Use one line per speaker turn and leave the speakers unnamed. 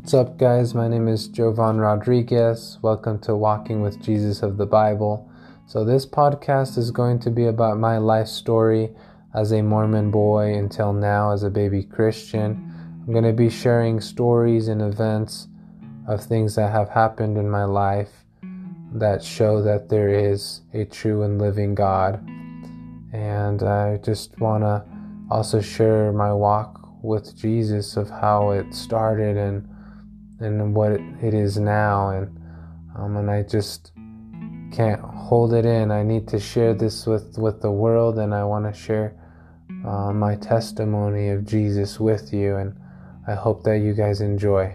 What's up, guys? My name is Jovan Rodriguez. Welcome to Walking with Jesus of the Bible. So, this podcast is going to be about my life story as a Mormon boy until now as a baby Christian. I'm going to be sharing stories and events of things that have happened in my life that show that there is a true and living God. And I just want to also share my walk with Jesus of how it started and and what it is now and um, and I just can't hold it in. I need to share this with with the world and I want to share uh, my testimony of Jesus with you and I hope that you guys enjoy.